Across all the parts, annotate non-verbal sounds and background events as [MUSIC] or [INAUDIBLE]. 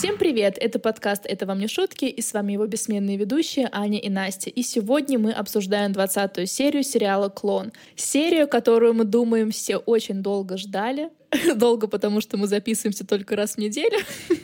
Всем привет! Это подкаст «Это вам не шутки» и с вами его бессменные ведущие Аня и Настя. И сегодня мы обсуждаем 20-ю серию сериала «Клон». Серию, которую мы думаем все очень долго ждали. [LAUGHS] Долго, потому что мы записываемся только раз в неделю.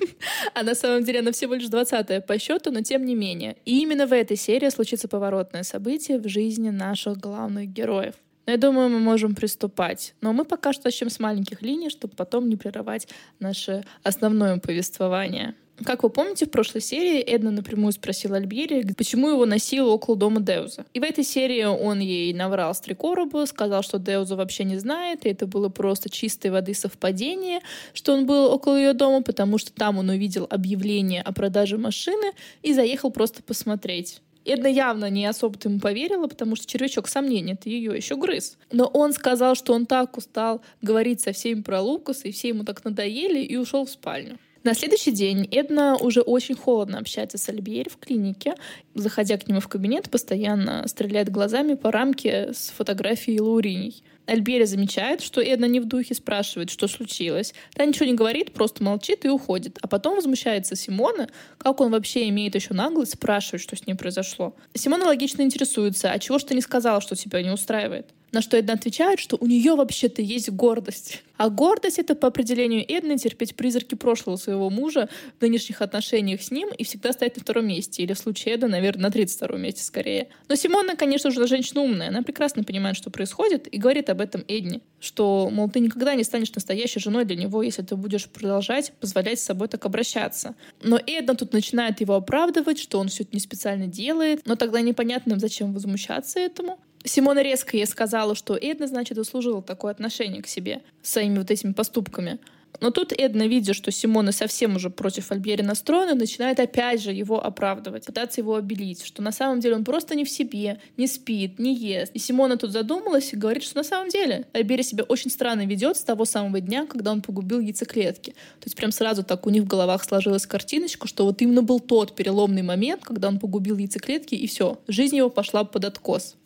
[LAUGHS] а на самом деле она всего лишь 20-я по счету, но тем не менее. И именно в этой серии случится поворотное событие в жизни наших главных героев. Но я думаю, мы можем приступать. Но мы пока что начнем с маленьких линий, чтобы потом не прерывать наше основное повествование. Как вы помните, в прошлой серии Эдна напрямую спросила Альбери, почему его носило около дома Деуза. И в этой серии он ей наврал с три короба, сказал, что Деуза вообще не знает, и это было просто чистой воды совпадение, что он был около ее дома, потому что там он увидел объявление о продаже машины и заехал просто посмотреть. Эдна явно не особо-то ему поверила, потому что червячок сомнения ты ее еще грыз. Но он сказал, что он так устал говорить со всеми про Лукаса, и все ему так надоели, и ушел в спальню. На следующий день Эдна уже очень холодно общается с Альбьери в клинике. Заходя к нему в кабинет, постоянно стреляет глазами по рамке с фотографией Лауриней. Альбери замечает, что Эдна не в духе, спрашивает, что случилось. Та ничего не говорит, просто молчит и уходит. А потом возмущается Симона, как он вообще имеет еще наглость спрашивать, что с ней произошло. Симона логично интересуется, а чего ж ты не сказала, что тебя не устраивает? На что Эдна отвечает, что у нее вообще-то есть гордость. А гордость — это по определению Эдны терпеть призраки прошлого своего мужа в нынешних отношениях с ним и всегда стоять на втором месте. Или в случае Эда, наверное, на 32-м месте скорее. Но Симона, конечно же, женщина умная. Она прекрасно понимает, что происходит, и говорит об этом Эдне. Что, мол, ты никогда не станешь настоящей женой для него, если ты будешь продолжать позволять с собой так обращаться. Но Эдна тут начинает его оправдывать, что он все это не специально делает. Но тогда непонятно, зачем возмущаться этому. Симона резко ей сказала, что Эдна, значит, заслужила такое отношение к себе своими вот этими поступками. Но тут Эдна, видя, что Симона совсем уже против Альбери настроена, начинает опять же его оправдывать, пытаться его обелить, что на самом деле он просто не в себе, не спит, не ест. И Симона тут задумалась и говорит, что на самом деле Альбери себя очень странно ведет с того самого дня, когда он погубил яйцеклетки. То есть прям сразу так у них в головах сложилась картиночка, что вот именно был тот переломный момент, когда он погубил яйцеклетки, и все, жизнь его пошла под откос.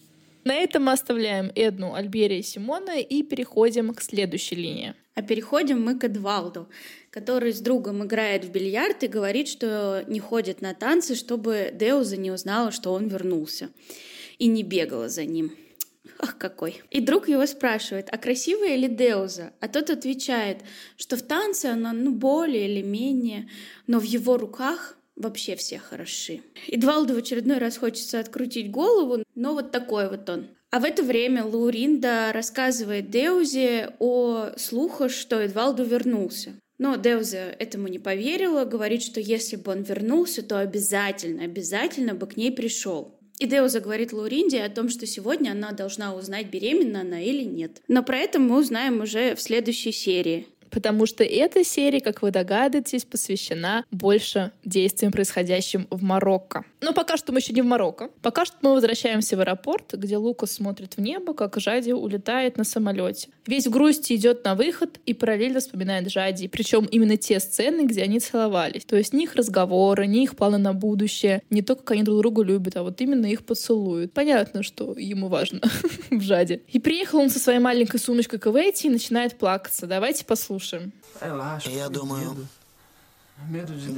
На этом мы оставляем Эдну, Альбери и Симона и переходим к следующей линии. А переходим мы к Эдвалду, который с другом играет в бильярд и говорит, что не ходит на танцы, чтобы Деуза не узнала, что он вернулся. И не бегала за ним. Ах, какой. И друг его спрашивает, а красивая ли Деуза? А тот отвечает, что в танце она ну, более или менее, но в его руках вообще все хороши. Эдвалду в очередной раз хочется открутить голову, но вот такой вот он. А в это время Лауринда рассказывает Деузе о слухах, что Эдвалду вернулся. Но Деуза этому не поверила, говорит, что если бы он вернулся, то обязательно, обязательно бы к ней пришел. И Деуза говорит Лауринде о том, что сегодня она должна узнать, беременна она или нет. Но про это мы узнаем уже в следующей серии потому что эта серия, как вы догадываетесь, посвящена больше действиям, происходящим в Марокко. Но пока что мы еще не в Марокко. Пока что мы возвращаемся в аэропорт, где Лукас смотрит в небо, как Жади улетает на самолете. Весь в грусти идет на выход и параллельно вспоминает Жади. Причем именно те сцены, где они целовались. То есть не их разговоры, не их планы на будущее, не то, как они друг друга любят, а вот именно их поцелуют. Понятно, что ему важно [LAUGHS] в Жаде. И приехал он со своей маленькой сумочкой к Эвейти и начинает плакаться. Давайте послушаем. Я думаю...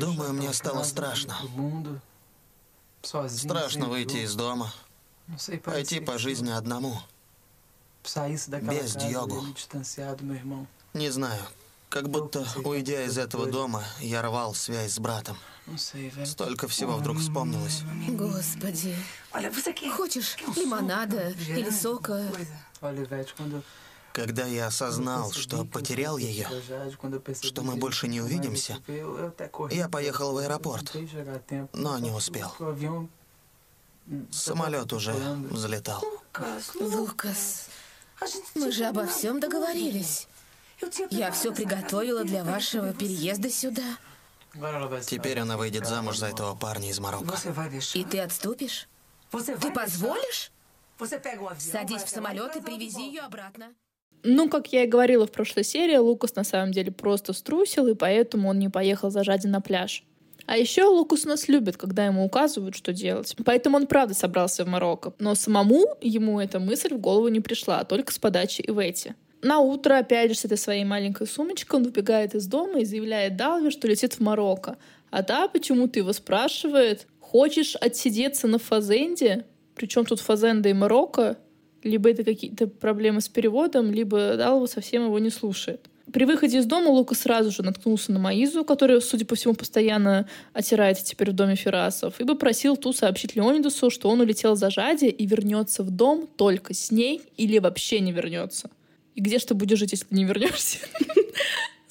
Думаю, мне стало страшно. Страшно выйти из дома, пойти по жизни одному, без Дьогу. Не знаю, как будто, уйдя из этого дома, я рвал связь с братом. Столько всего вдруг вспомнилось. Господи. Хочешь лимонада или сока? Когда я осознал, что потерял ее, что мы больше не увидимся, я поехал в аэропорт, но не успел. Самолет уже взлетал. Лукас, мы же обо всем договорились. Я все приготовила для вашего переезда сюда. Теперь она выйдет замуж за этого парня из Марокко. И ты отступишь? Ты позволишь? Садись в самолет и привези ее обратно. Ну, как я и говорила в прошлой серии, Лукас на самом деле просто струсил, и поэтому он не поехал за Жади на пляж. А еще Лукас нас любит, когда ему указывают, что делать. Поэтому он правда собрался в Марокко. Но самому ему эта мысль в голову не пришла, а только с подачи Ивети. На утро, опять же, с этой своей маленькой сумочкой он выбегает из дома и заявляет Далве, что летит в Марокко. А да, почему-то его спрашивает, хочешь отсидеться на Фазенде? Причем тут Фазенда и Марокко? Либо это какие-то проблемы с переводом, либо Далва совсем его не слушает. При выходе из дома Лука сразу же наткнулся на Маизу, которая, судя по всему, постоянно отирается теперь в доме Ферасов, и попросил ту сообщить Леонидусу, что он улетел за Жаде и вернется в дом только с ней или вообще не вернется. И где ж ты будешь жить, если не вернешься?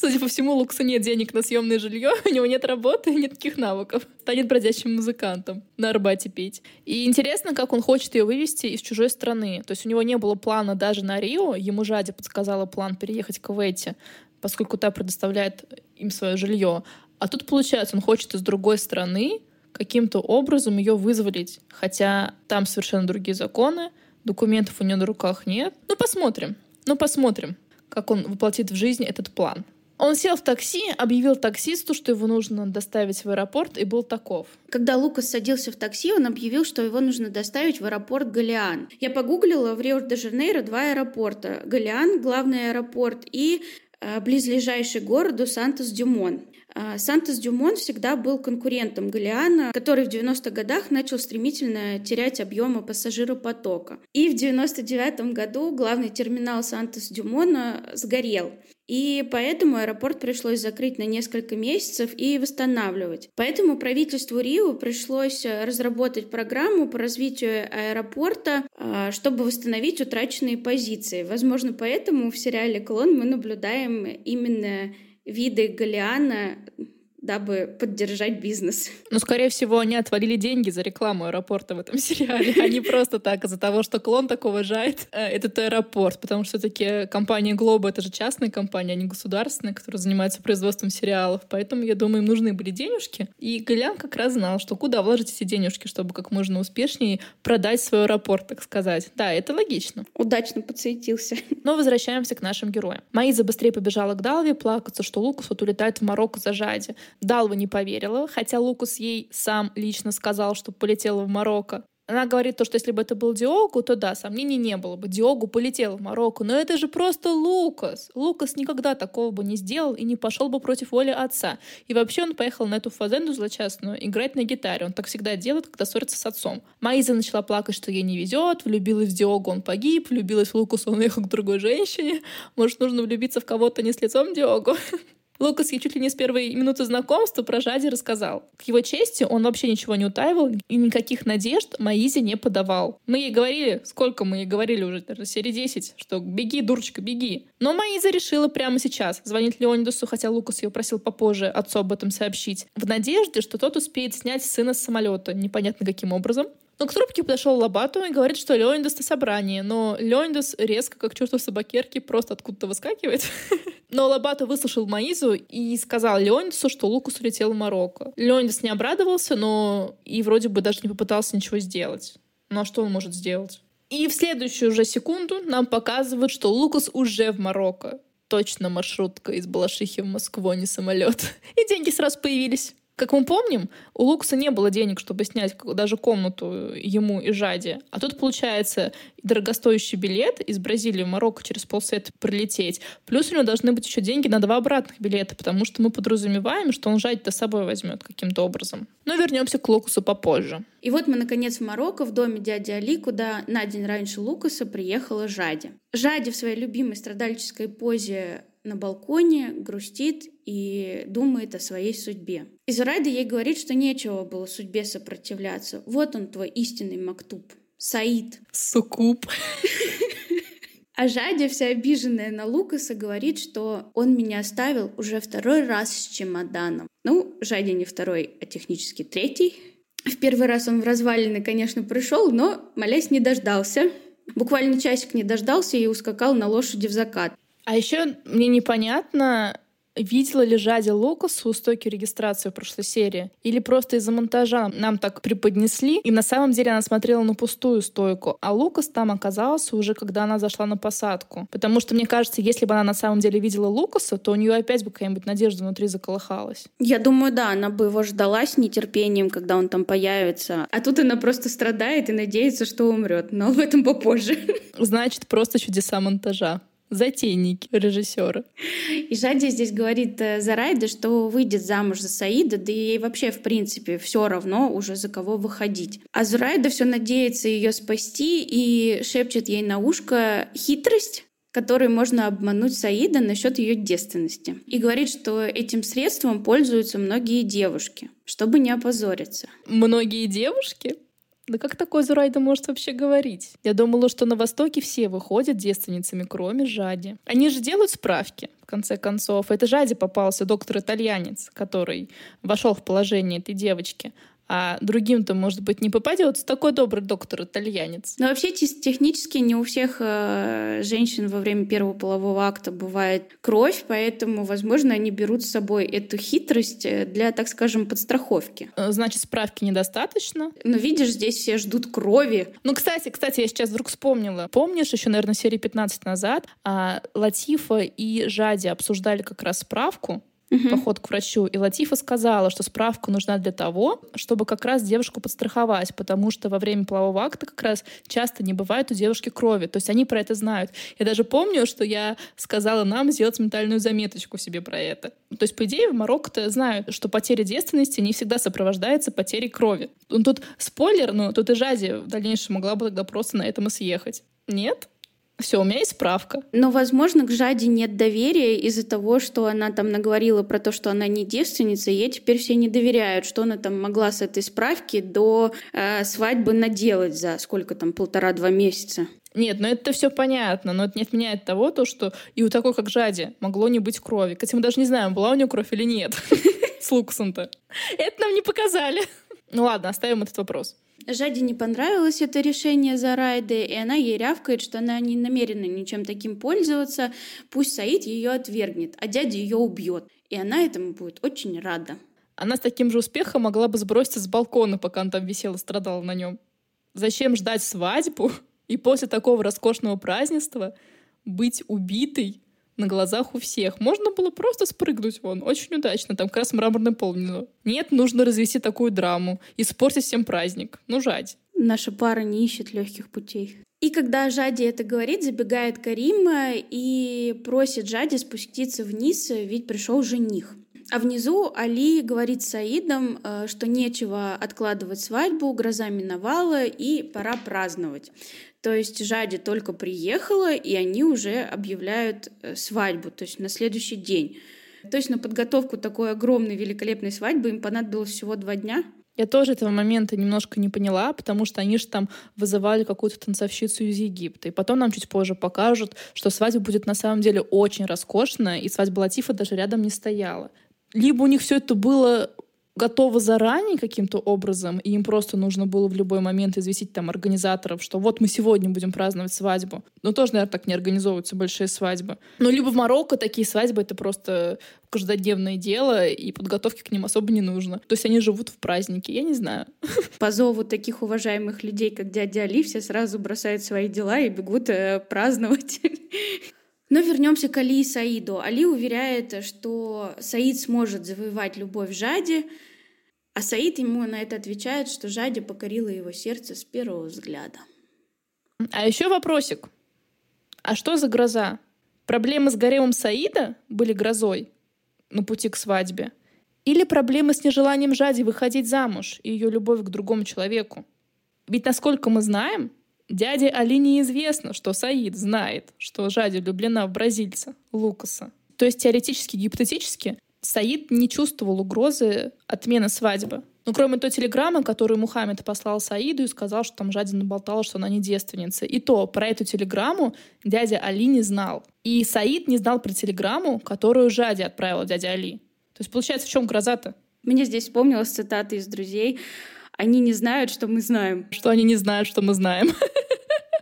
Судя по всему, Лукса нет денег на съемное жилье, [LAUGHS] у него нет работы, нет таких навыков. Станет бродячим музыкантом на Арбате петь. И интересно, как он хочет ее вывести из чужой страны. То есть у него не было плана даже на Рио, ему Жади подсказала план переехать к Кувейте, поскольку та предоставляет им свое жилье. А тут, получается, он хочет из другой страны каким-то образом ее вызволить. Хотя там совершенно другие законы, документов у нее на руках нет. Ну, посмотрим. Ну, посмотрим, как он воплотит в жизнь этот план. Он сел в такси, объявил таксисту, что его нужно доставить в аэропорт, и был таков. Когда Лукас садился в такси, он объявил, что его нужно доставить в аэропорт Галиан. Я погуглила в Рио-де-Жанейро два аэропорта. Галиан — главный аэропорт, и э, близлежащий городу Сантос-Дюмон. А, Сантос-Дюмон всегда был конкурентом Галиана, который в 90-х годах начал стремительно терять объемы пассажиропотока. И в 99 году главный терминал Сантос-Дюмона сгорел. И поэтому аэропорт пришлось закрыть на несколько месяцев и восстанавливать. Поэтому правительству Рио пришлось разработать программу по развитию аэропорта, а, чтобы восстановить утраченные позиции. Возможно, поэтому в сериале «Клон» мы наблюдаем именно виды Галиана дабы поддержать бизнес. [LAUGHS] Ну, скорее всего, они отвалили деньги за рекламу аэропорта в этом [LAUGHS] сериале, а не просто так, из-за того, что клон так уважает э, этот аэропорт, потому что все-таки компания Глоба — это же частная компания, а не государственная, которая занимается производством сериалов, поэтому, я думаю, им нужны были денежки, и Галян как раз знал, что куда вложить эти денежки, чтобы как можно успешнее продать свой аэропорт, так сказать. Да, это логично. Удачно подсуетился. [LAUGHS] Но возвращаемся к нашим героям. Маиза быстрее побежала к Далве плакаться, что Лукас вот улетает в Марокко за Жади. Далва не поверила, хотя Лукас ей сам лично сказал, что полетела в Марокко. Она говорит то, что если бы это был Диогу, то да, сомнений не было бы. Диогу полетел в Марокко. Но это же просто Лукас. Лукас никогда такого бы не сделал и не пошел бы против воли отца. И вообще он поехал на эту фазенду злочастную играть на гитаре. Он так всегда делает, когда ссорится с отцом. Маиза начала плакать, что ей не везет. Влюбилась в Диогу, он погиб. Влюбилась в Лукаса, он уехал к другой женщине. Может, нужно влюбиться в кого-то не с лицом Диогу. [LAUGHS] Лукас ей чуть ли не с первой минуты знакомства про Жади рассказал. К его чести, он вообще ничего не утаивал и никаких надежд Маизе не подавал. Мы ей говорили, сколько мы ей говорили уже, даже серии 10, что беги, дурочка, беги. Но Маиза решила прямо сейчас звонить Леонидусу, хотя Лукас ее просил попозже отцу об этом сообщить, в надежде, что тот успеет снять сына с самолета, непонятно каким образом. Но к трубке подошел Лобату и говорит, что Леонидас на собрании, но Леонидас резко, как чертов собакерки, просто откуда-то выскакивает. [LAUGHS] Но Лобату выслушал Маизу и сказал Леонидасу, что Лукас улетел в Марокко. Леонидас не обрадовался, но и вроде бы даже не попытался ничего сделать. Ну а что он может сделать? И в следующую же секунду нам показывают, что Лукас уже в Марокко. Точно маршрутка из Балашихи в Москву, а не самолет. [LAUGHS] И деньги сразу появились. Как мы помним, у Лукаса не было денег, чтобы снять даже комнату ему и Жаде. А тут, получается, дорогостоящий билет из Бразилии в Марокко через полсвета прилететь. Плюс у него должны быть еще деньги на два обратных билета, потому что мы подразумеваем, что он Жаде-то с собой возьмет каким-то образом. Но вернемся к Лукасу попозже. И вот мы, наконец, в Марокко, в доме дяди Али, куда на день раньше Лукаса приехала Жади. Жади в своей любимой страдальческой позе на балконе, грустит и думает о своей судьбе. Изурайда ей говорит, что нечего было судьбе сопротивляться. Вот он, твой истинный Мактуб. Саид. Сукуб. А Жадя, вся обиженная на Лукаса, говорит, что он меня оставил уже второй раз с чемоданом. Ну, Жадя не второй, а технически третий. В первый раз он в развалины, конечно, пришел, но, молясь, не дождался. Буквально часик не дождался и ускакал на лошади в закат. А еще мне непонятно, Видела ли Жади Лукас у стойки регистрации в прошлой серии? Или просто из-за монтажа нам так преподнесли, и на самом деле она смотрела на пустую стойку, а Лукас там оказался уже, когда она зашла на посадку. Потому что, мне кажется, если бы она на самом деле видела Лукаса, то у нее опять бы какая-нибудь надежда внутри заколыхалась. Я думаю, да, она бы его ждала с нетерпением, когда он там появится. А тут она просто страдает и надеется, что умрет. Но об этом попозже. Значит, просто чудеса монтажа затейники режиссера. И Жади здесь говорит э, Зарайда, что выйдет замуж за Саида, да и ей вообще, в принципе, все равно уже за кого выходить. А Зурайда все надеется ее спасти и шепчет ей на ушко хитрость, которой можно обмануть Саида насчет ее девственности. И говорит, что этим средством пользуются многие девушки, чтобы не опозориться. Многие девушки? Да как такой Зурайда может вообще говорить? Я думала, что на Востоке все выходят девственницами, кроме Жади. Они же делают справки, в конце концов. Это Жади попался доктор-итальянец, который вошел в положение этой девочки а другим-то, может быть, не попадется такой добрый доктор-итальянец. Но вообще технически не у всех э, женщин во время первого полового акта бывает кровь, поэтому, возможно, они берут с собой эту хитрость э, для, так скажем, подстраховки. Э, значит, справки недостаточно? Но видишь, здесь все ждут крови. Ну, кстати, кстати, я сейчас вдруг вспомнила. Помнишь, еще, наверное, серии 15 назад а, Латифа и Жади обсуждали как раз справку, угу. поход к врачу. И Латифа сказала, что справка нужна для того, чтобы как раз девушку подстраховать, потому что во время полового акта как раз часто не бывает у девушки крови. То есть они про это знают. Я даже помню, что я сказала нам сделать ментальную заметочку себе про это. То есть, по идее, в Марокко-то знают, что потеря девственности не всегда сопровождается потерей крови. Ну, тут спойлер, но тут и Жади в дальнейшем могла бы тогда просто на этом и съехать. Нет? Все, у меня есть справка. Но, возможно, к Жаде нет доверия из-за того, что она там наговорила про то, что она не девственница, и ей теперь все не доверяют, что она там могла с этой справки до э, свадьбы наделать за сколько там, полтора-два месяца. Нет, ну это все понятно, но это не отменяет того, то, что и у такой, как Жади, могло не быть крови. Кстати, мы даже не знаем, была у нее кровь или нет [LAUGHS] с Лукасом-то. Это нам не показали. Ну ладно, оставим этот вопрос. Жаде не понравилось это решение Зарайды, и она ей рявкает, что она не намерена ничем таким пользоваться, пусть Саид ее отвергнет, а дядя ее убьет. И она этому будет очень рада. Она с таким же успехом могла бы сброситься с балкона, пока он там висел и страдал на нем. Зачем ждать свадьбу [LAUGHS] и после такого роскошного празднества быть убитой на глазах у всех. Можно было просто спрыгнуть вон. Очень удачно. Там как раз мраморный пол внизу. Нет, нужно развести такую драму. Испортить всем праздник. Ну, жать. Наша пара не ищет легких путей. И когда Жади это говорит, забегает Карима и просит Жади спуститься вниз, ведь пришел жених. А внизу Али говорит Саидам, э, что нечего откладывать свадьбу, гроза миновала и пора праздновать. То есть Жади только приехала, и они уже объявляют э, свадьбу, то есть на следующий день. То есть на подготовку такой огромной, великолепной свадьбы им понадобилось всего два дня. Я тоже этого момента немножко не поняла, потому что они же там вызывали какую-то танцовщицу из Египта. И потом нам чуть позже покажут, что свадьба будет на самом деле очень роскошная, и свадьба Латифа даже рядом не стояла. Либо у них все это было готовы заранее каким-то образом, и им просто нужно было в любой момент известить там организаторов, что вот мы сегодня будем праздновать свадьбу. Но тоже, наверное, так не организовываются большие свадьбы. Но либо в Марокко такие свадьбы — это просто каждодневное дело, и подготовки к ним особо не нужно. То есть они живут в празднике, я не знаю. [LAUGHS] По зову таких уважаемых людей, как дядя Али, все сразу бросают свои дела и бегут э, праздновать. [LAUGHS] Но вернемся к Али и Саиду. Али уверяет, что Саид сможет завоевать любовь Жади, а Саид ему на это отвечает, что Жади покорила его сердце с первого взгляда. А еще вопросик. А что за гроза? Проблемы с гаремом Саида были грозой на пути к свадьбе? Или проблемы с нежеланием Жади выходить замуж и ее любовь к другому человеку? Ведь, насколько мы знаем, Дяде Али неизвестно, что Саид знает, что Жади влюблена в бразильца Лукаса. То есть теоретически, гипотетически, Саид не чувствовал угрозы отмены свадьбы. Ну, кроме той телеграммы, которую Мухаммед послал Саиду и сказал, что там Жади наболтала, что она не девственница. И то про эту телеграмму дядя Али не знал. И Саид не знал про телеграмму, которую Жади отправила дядя Али. То есть, получается, в чем гроза-то? Мне здесь вспомнилась цитата из «Друзей». Они не знают, что мы знаем. Что они не знают, что мы знаем. [LAUGHS]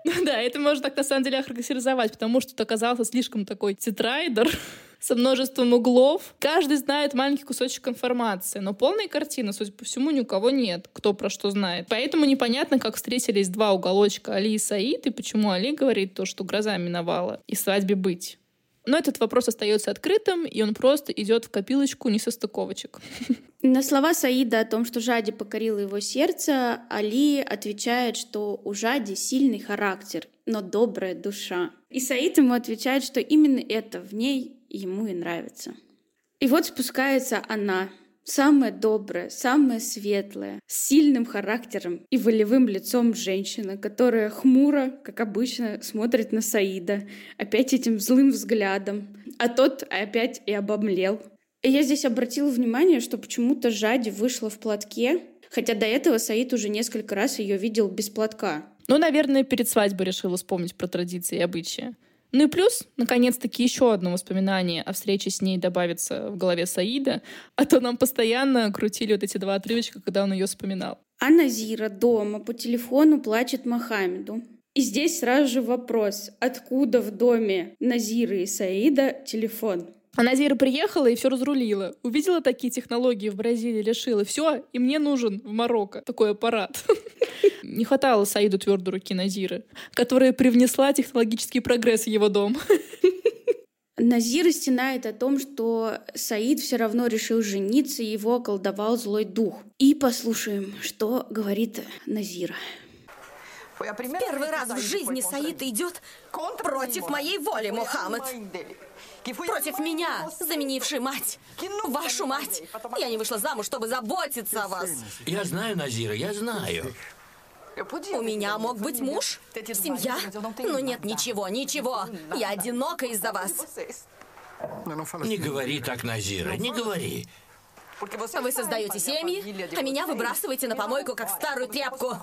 Ну да, это можно так на самом деле охарактеризовать, потому что это оказался слишком такой тетрайдер со множеством углов. Каждый знает маленький кусочек информации, но полной картины, судя по всему, ни у кого нет, кто про что знает. Поэтому непонятно, как встретились два уголочка Али и Саид, и почему Али говорит то, что гроза миновала, и свадьбе быть. Но этот вопрос остается открытым, и он просто идет в копилочку несостыковочек. На слова Саида о том, что Жади покорила его сердце, Али отвечает, что у Жади сильный характер, но добрая душа. И Саид ему отвечает, что именно это в ней ему и нравится. И вот спускается она, самая добрая, самая светлая, с сильным характером и волевым лицом женщина, которая хмуро, как обычно, смотрит на Саида, опять этим злым взглядом, а тот опять и обомлел. И я здесь обратила внимание, что почему-то Жади вышла в платке, хотя до этого Саид уже несколько раз ее видел без платка. Ну, наверное, перед свадьбой решила вспомнить про традиции и обычаи. Ну и плюс, наконец-таки, еще одно воспоминание о встрече с ней добавится в голове Саида, а то нам постоянно крутили вот эти два отрывочка, когда он ее вспоминал. А Назира дома по телефону плачет Мохаммеду. И здесь сразу же вопрос, откуда в доме Назиры и Саида телефон? А Назира приехала и все разрулила. Увидела такие технологии в Бразилии, решила, все, и мне нужен в Марокко такой аппарат. [LAUGHS] Не хватало Саиду твердой руки Назиры, которая привнесла технологический прогресс в его дом. Назир стенает о том, что Саид все равно решил жениться, и его околдовал злой дух. И послушаем, что говорит Назира. Первый раз в жизни Саид идет против моей воли, Мухаммед. Против меня, заменивший мать. Вашу мать. Я не вышла замуж, чтобы заботиться о вас. Я знаю, Назира, я знаю. У меня мог быть муж, семья, но нет ничего, ничего. Я одинока из-за вас. Не говори так, Назира, не говори. Вы создаете семьи, а меня выбрасываете на помойку, как старую тряпку.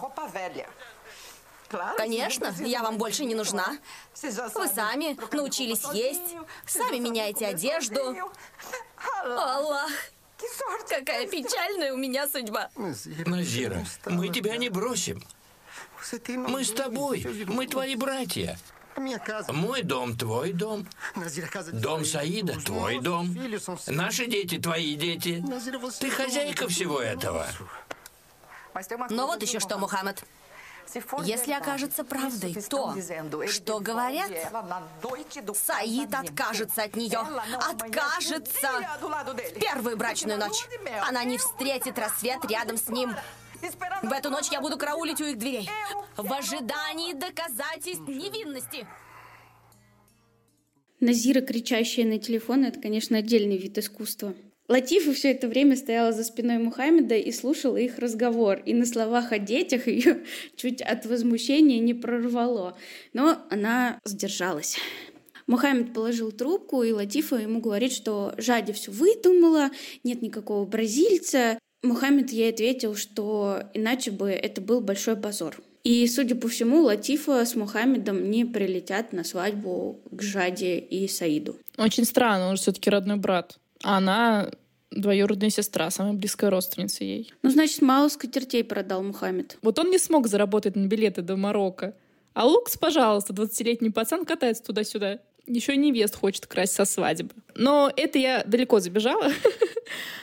Конечно, я вам больше не нужна. Вы сами. научились есть, сами меняете одежду. Аллах, какая печальная у меня судьба. Назира, мы тебя не бросим. Мы с тобой, мы твои братья. Мой дом – твой дом. Дом Саида – твой дом. Наши дети – твои дети. Ты хозяйка всего этого. Но вот еще что, Мухаммад. Если окажется правдой то, что говорят, Саид откажется от нее. Откажется. В первую брачную ночь. Она не встретит рассвет рядом с ним. В эту ночь я буду караулить у их дверей. В ожидании доказательств невинности. Назира, кричащая на телефон, это, конечно, отдельный вид искусства. Латифа все это время стояла за спиной Мухаммеда и слушала их разговор. И на словах о детях ее [LAUGHS] чуть от возмущения не прорвало. Но она сдержалась. Мухаммед положил трубку, и Латифа ему говорит, что Жади все выдумала, нет никакого бразильца. Мухаммед ей ответил, что иначе бы это был большой позор. И, судя по всему, Латифа с Мухаммедом не прилетят на свадьбу к Жаде и Саиду. Очень странно, он же все-таки родной брат. А она двоюродная сестра, самая близкая родственница ей. Ну, значит, мало скатертей продал Мухаммед. Вот он не смог заработать на билеты до Марокко. А Лукс, пожалуйста, 20-летний пацан катается туда-сюда. Еще и невест хочет красть со свадьбы. Но это я далеко забежала. [LAUGHS]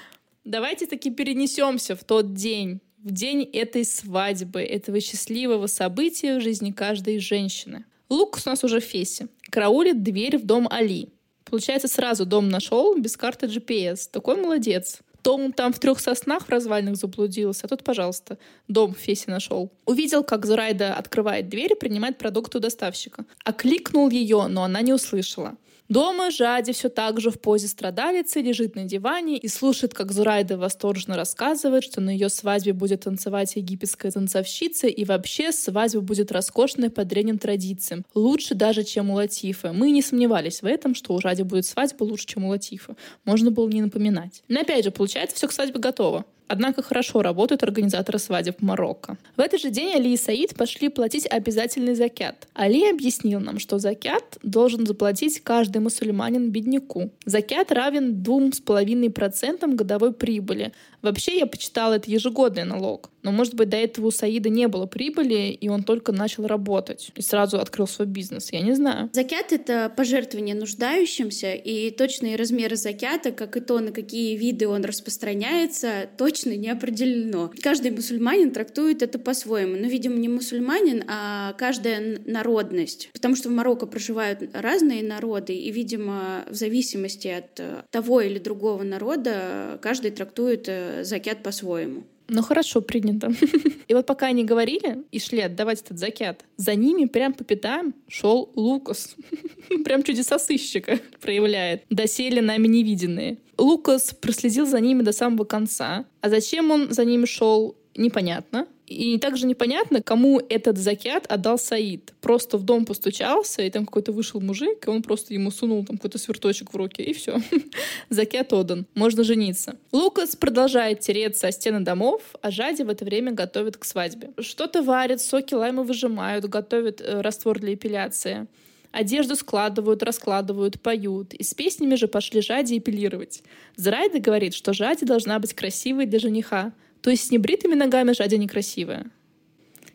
Давайте таки перенесемся в тот день, в день этой свадьбы, этого счастливого события в жизни каждой женщины. Лукс у нас уже в Фесе. Караулит дверь в дом Али. Получается, сразу дом нашел без карты GPS. Такой молодец. То он там в трех соснах в развалинах заблудился, а тут, пожалуйста, дом Феси нашел. Увидел, как Зурайда открывает дверь и принимает продукты у доставщика. Окликнул ее, но она не услышала. Дома Жади все так же в позе страдалицы лежит на диване и слушает, как Зурайда восторженно рассказывает, что на ее свадьбе будет танцевать египетская танцовщица и вообще свадьба будет роскошной по древним традициям. Лучше даже, чем у Латифа. Мы не сомневались в этом, что у Жади будет свадьба лучше, чем у Латифа. Можно было не напоминать. Но опять же, получается, все к свадьбе готово. Однако хорошо работают организаторы свадеб Марокко. В этот же день Али и Саид пошли платить обязательный закят. Али объяснил нам, что закят должен заплатить каждый мусульманин бедняку. Закят равен 2,5% годовой прибыли. Вообще, я почитала, это ежегодный налог. Но, может быть, до этого у Саида не было прибыли, и он только начал работать и сразу открыл свой бизнес. Я не знаю. Закят — это пожертвование нуждающимся, и точные размеры закята, как и то, на какие виды он распространяется, точно не определено. Каждый мусульманин трактует это по-своему. Но, видимо, не мусульманин, а каждая народность. Потому что в Марокко проживают разные народы, и, видимо, в зависимости от того или другого народа, каждый трактует э, закят по-своему. Ну хорошо, принято. [LAUGHS] И вот пока они говорили и шли отдавать этот закят, за ними прям по пятам шел Лукас. [LAUGHS] Прям чудеса сыщика [LAUGHS] проявляет. Доселе нами невиденные. Лукас проследил за ними до самого конца. А зачем он за ними шел, непонятно. И также непонятно, кому этот закят отдал Саид. Просто в дом постучался, и там какой-то вышел мужик, и он просто ему сунул там какой-то сверточек в руки, и все. [LAUGHS] закят отдан. Можно жениться. Лукас продолжает тереться о стены домов, а Жади в это время готовит к свадьбе. Что-то варит, соки лайма выжимают, готовят э, раствор для эпиляции. Одежду складывают, раскладывают, поют. И с песнями же пошли Жади эпилировать. Зрайда говорит, что Жади должна быть красивой для жениха, то есть с небритыми ногами Жадя некрасивая.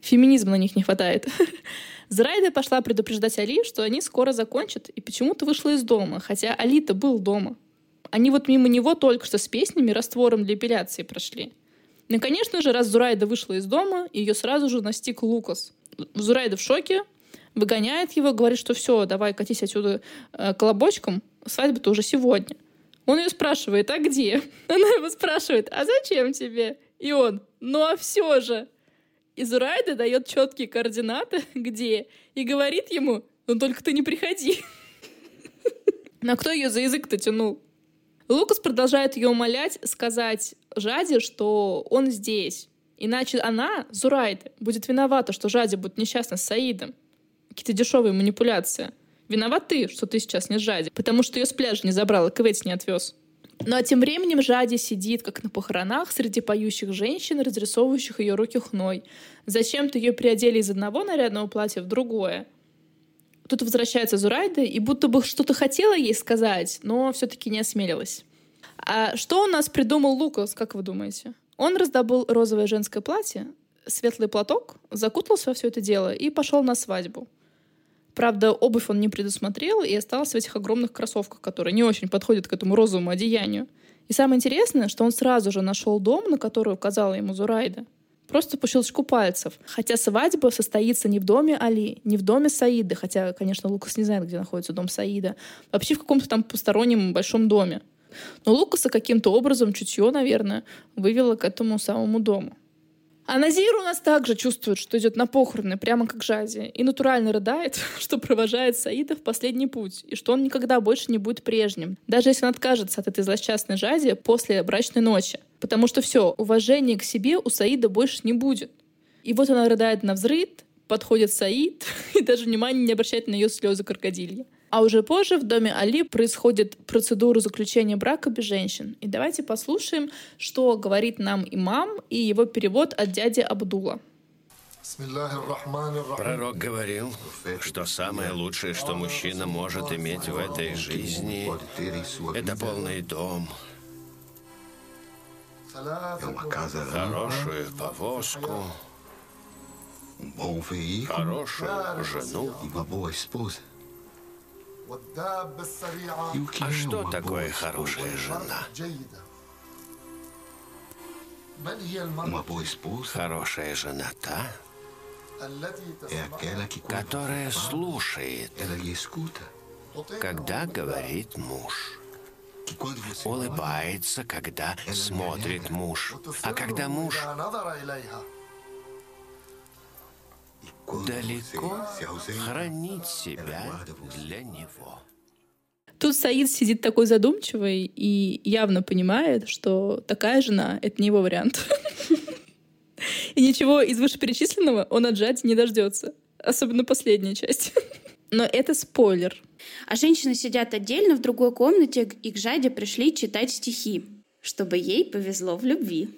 Феминизма на них не хватает. [LAUGHS] Зрайда пошла предупреждать Али, что они скоро закончат, и почему-то вышла из дома, хотя Али-то был дома. Они вот мимо него только что с песнями раствором для эпиляции прошли. Ну, конечно же, раз Зурайда вышла из дома, ее сразу же настиг Лукас. Зурайда в шоке, выгоняет его, говорит, что все, давай катись отсюда э, колобочком, свадьба-то уже сегодня. Он ее спрашивает, а где? [LAUGHS] Она его спрашивает, а зачем тебе? И он, ну а все же. И Зурайда дает четкие координаты, [LAUGHS] где, и говорит ему, ну только ты не приходи. [LAUGHS] Но кто ее за язык-то тянул? Лукас продолжает ее умолять, сказать Жаде, что он здесь. Иначе она, Зурайда, будет виновата, что Жаде будет несчастна с Саидом. Какие-то дешевые манипуляции. Виноват ты, что ты сейчас не Жаде, потому что ее с пляжа не забрал и к не отвез. Ну а тем временем Жади сидит, как на похоронах, среди поющих женщин, разрисовывающих ее руки хной. Зачем-то ее приодели из одного нарядного платья в другое. Тут возвращается Зурайда и будто бы что-то хотела ей сказать, но все-таки не осмелилась. А что у нас придумал Лукас, как вы думаете? Он раздобыл розовое женское платье, светлый платок, закутался во все это дело и пошел на свадьбу. Правда, обувь он не предусмотрел и остался в этих огромных кроссовках, которые не очень подходят к этому розовому одеянию. И самое интересное, что он сразу же нашел дом, на который указала ему Зурайда. Просто по щелчку пальцев. Хотя свадьба состоится не в доме Али, не в доме Саида, хотя, конечно, Лукас не знает, где находится дом Саида, вообще в каком-то там постороннем большом доме. Но Лукаса каким-то образом чутье, наверное, вывело к этому самому дому. А Назир у нас также чувствует, что идет на похороны, прямо как Жади, и натурально рыдает, [LAUGHS] что провожает Саида в последний путь, и что он никогда больше не будет прежним, даже если он откажется от этой злосчастной Жади после брачной ночи. Потому что все, уважения к себе у Саида больше не будет. И вот она рыдает на взрыв, подходит Саид [LAUGHS] и даже внимания не обращает на ее слезы крокодилья. А уже позже в доме Али происходит процедура заключения брака без женщин. И давайте послушаем, что говорит нам имам и его перевод от дяди Абдула. Пророк говорил, что самое лучшее, что мужчина может иметь в этой жизни, это полный дом, хорошую повозку, хорошую жену а что такое хорошая жена? Хорошая жена та, которая слушает, когда говорит муж. Улыбается, когда смотрит муж. А когда муж далеко хранить себя для него. Тут Саид сидит такой задумчивый и явно понимает, что такая жена — это не его вариант. [LAUGHS] И ничего из вышеперечисленного он от Жади не дождется. Особенно последняя часть. [LAUGHS] Но это спойлер. А женщины сидят отдельно в другой комнате, и к Жаде пришли читать стихи, чтобы ей повезло в любви.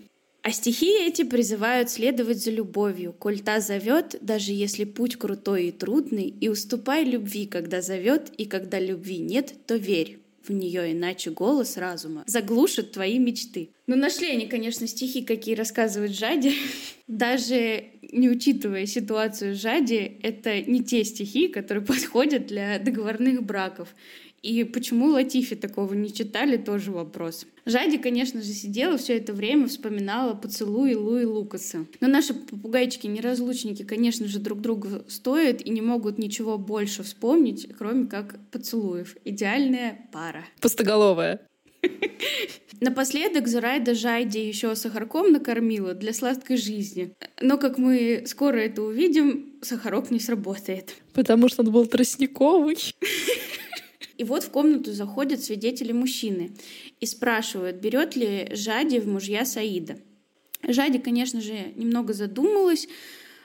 А стихи эти призывают следовать за любовью, коль та зовет, даже если путь крутой и трудный, и уступай любви, когда зовет, и когда любви нет, то верь. в нее, иначе голос разума заглушит твои мечты. Ну, нашли они, конечно, стихи, какие рассказывают Жади. [LAUGHS] Даже не учитывая ситуацию Жади, это не те стихи, которые [LAUGHS] подходят для договорных браков. И почему Латифи такого не читали, тоже вопрос. Жади, конечно же, сидела все это время, вспоминала поцелуи Луи Лукаса. Но наши попугайчики-неразлучники, конечно же, друг друга стоят и не могут ничего больше вспомнить, кроме как поцелуев. Идеальная пара. Пустоголовая. [LAUGHS] Напоследок Зурайда Жайди еще сахарком накормила для сладкой жизни. Но, как мы скоро это увидим, сахарок не сработает. Потому что он был тростниковый. [LAUGHS] И вот в комнату заходят свидетели мужчины и спрашивают, берет ли Жади в мужья Саида. Жади, конечно же, немного задумалась,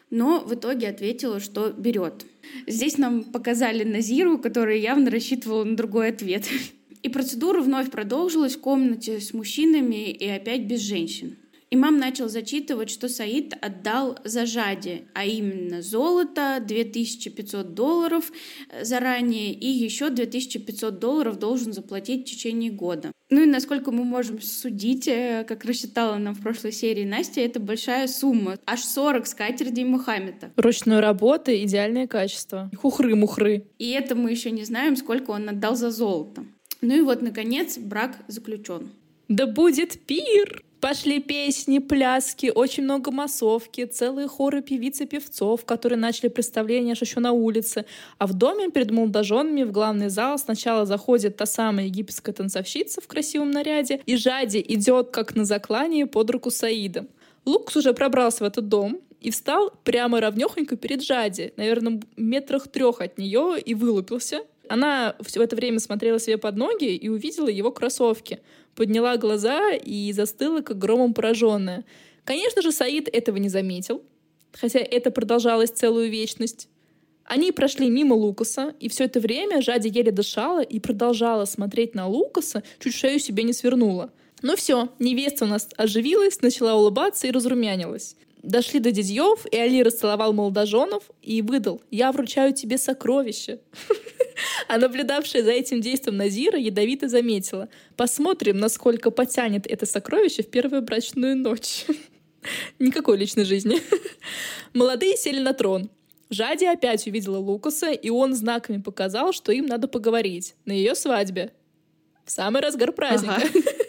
но в итоге ответила, что берет. Здесь нам показали Назиру, которая явно рассчитывала на другой ответ. [LAUGHS] И процедура вновь продолжилась в комнате с мужчинами и опять без женщин. Имам начал зачитывать, что Саид отдал за Жади, а именно золото, 2500 долларов э, заранее и еще 2500 долларов должен заплатить в течение года. Ну и насколько мы можем судить, э, как рассчитала нам в прошлой серии Настя, это большая сумма. Аж 40 скатертей Мухаммеда. Ручной работы, идеальное качество. Хухры-мухры. И это мы еще не знаем, сколько он отдал за золото. Ну и вот, наконец, брак заключен. Да будет пир! Пошли песни, пляски, очень много массовки, целые хоры певиц и певцов, которые начали представление аж еще на улице. А в доме перед молодоженами в главный зал сначала заходит та самая египетская танцовщица в красивом наряде, и Жади идет как на заклании под руку Саидом. Лукс уже пробрался в этот дом и встал прямо ровнёхонько перед Жади, наверное, метрах трех от нее, и вылупился. Она в это время смотрела себе под ноги и увидела его кроссовки — подняла глаза и застыла, как громом пораженная. Конечно же, Саид этого не заметил, хотя это продолжалось целую вечность. Они прошли мимо Лукаса, и все это время Жади еле дышала и продолжала смотреть на Лукаса, чуть шею себе не свернула. Ну все, невеста у нас оживилась, начала улыбаться и разрумянилась. Дошли до дядьев, и Али расцеловал молодоженов и выдал «Я вручаю тебе сокровище». А наблюдавшая за этим действием Назира ядовито заметила «Посмотрим, насколько потянет это сокровище в первую брачную ночь». [LAUGHS] Никакой личной жизни. [LAUGHS] Молодые сели на трон. Жади опять увидела Лукаса, и он знаками показал, что им надо поговорить на ее свадьбе. В самый разгар праздника. Ага. [LAUGHS]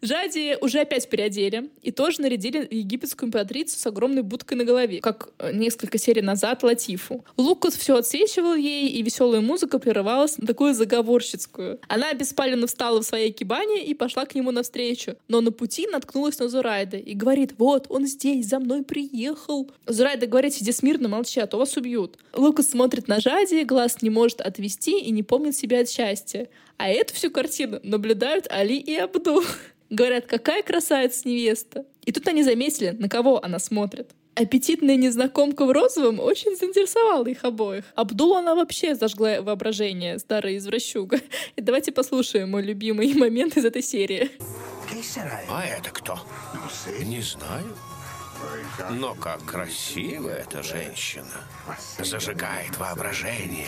Жади уже опять переодели и тоже нарядили египетскую императрицу с огромной будкой на голове, как э, несколько серий назад Латифу. Лукас все отсвечивал ей, и веселая музыка прерывалась на такую заговорщицкую. Она беспаленно встала в своей кибане и пошла к нему навстречу, но на пути наткнулась на Зурайда и говорит, вот, он здесь, за мной приехал. Зурайда говорит, сиди смирно, молчи, а то вас убьют. Лукас смотрит на Жади, глаз не может отвести и не помнит себя от счастья. А эту всю картину наблюдают Али и Абду. [LAUGHS] Говорят, какая красавица невеста. И тут они заметили, на кого она смотрит. Аппетитная незнакомка в розовом очень заинтересовала их обоих. Абдул она вообще зажгла воображение, старая извращуга. И давайте послушаем мой любимый момент из этой серии. А это кто? Не знаю. Но как красива эта женщина. Зажигает воображение.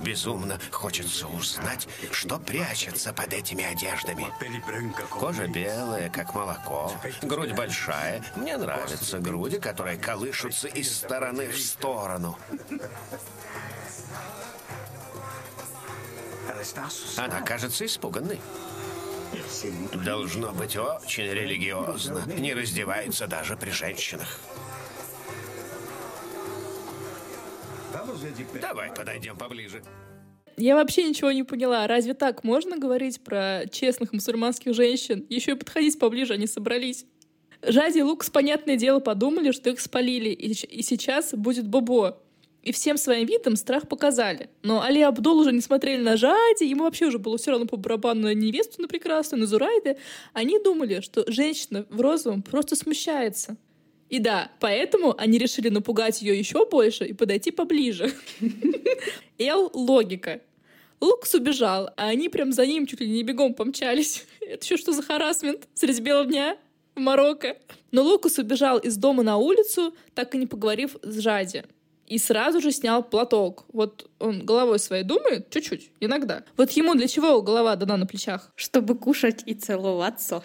Безумно хочется узнать, что прячется под этими одеждами. Кожа белая, как молоко, грудь большая. Мне нравятся груди, которые колышутся из стороны в сторону. Она кажется испуганной. Должно быть очень религиозно. Не раздевается даже при женщинах. Давай подойдем поближе. Я вообще ничего не поняла. Разве так можно говорить про честных мусульманских женщин? Еще и подходить поближе они собрались. Жади и Лукс, понятное дело, подумали, что их спалили, и, и сейчас будет Бобо. И всем своим видом страх показали. Но Али Абдул уже не смотрели на Жади, ему вообще уже было все равно по барабану на невесту на прекрасную, на Зурайды. Они думали, что женщина в розовом просто смущается. И да, поэтому они решили напугать ее еще больше и подойти поближе. [LAUGHS] Эл — логика. Лукс убежал, а они прям за ним чуть ли не бегом помчались. [LAUGHS] Это еще что за харасмент среди бела дня в Марокко? Но Лукас убежал из дома на улицу, так и не поговорив с Жади. и сразу же снял платок. Вот он головой своей думает, чуть-чуть, иногда. Вот ему для чего голова дана на плечах? Чтобы кушать и целоваться.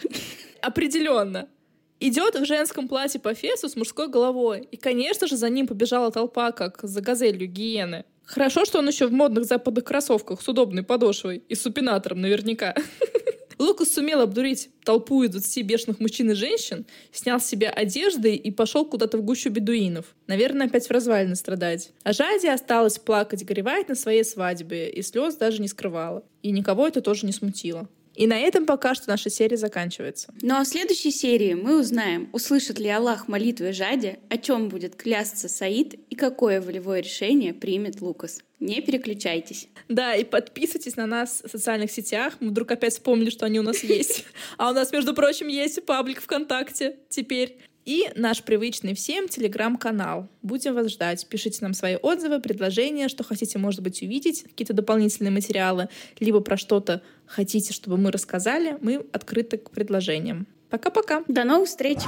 Определенно. Идет в женском платье по фесу с мужской головой. И, конечно же, за ним побежала толпа, как за газелью гиены. Хорошо, что он еще в модных западных кроссовках с удобной подошвой и супинатором наверняка. [LAUGHS] Лукас сумел обдурить толпу из 20 бешеных мужчин и женщин, снял с себя одежды и пошел куда-то в гущу бедуинов. Наверное, опять в развалины страдать. А Жади осталась плакать, горевать на своей свадьбе, и слез даже не скрывала. И никого это тоже не смутило. И на этом пока что наша серия заканчивается. Ну а в следующей серии мы узнаем, услышит ли Аллах молитвы Жади, о чем будет клясться Саид и какое волевое решение примет Лукас. Не переключайтесь. Да, и подписывайтесь на нас в социальных сетях. Мы вдруг опять вспомнили, что они у нас есть. А у нас, между прочим, есть паблик ВКонтакте теперь. И наш привычный всем телеграм-канал. Будем вас ждать. Пишите нам свои отзывы, предложения, что хотите, может быть, увидеть, какие-то дополнительные материалы, либо про что-то хотите, чтобы мы рассказали. Мы открыты к предложениям. Пока-пока. До новых встреч.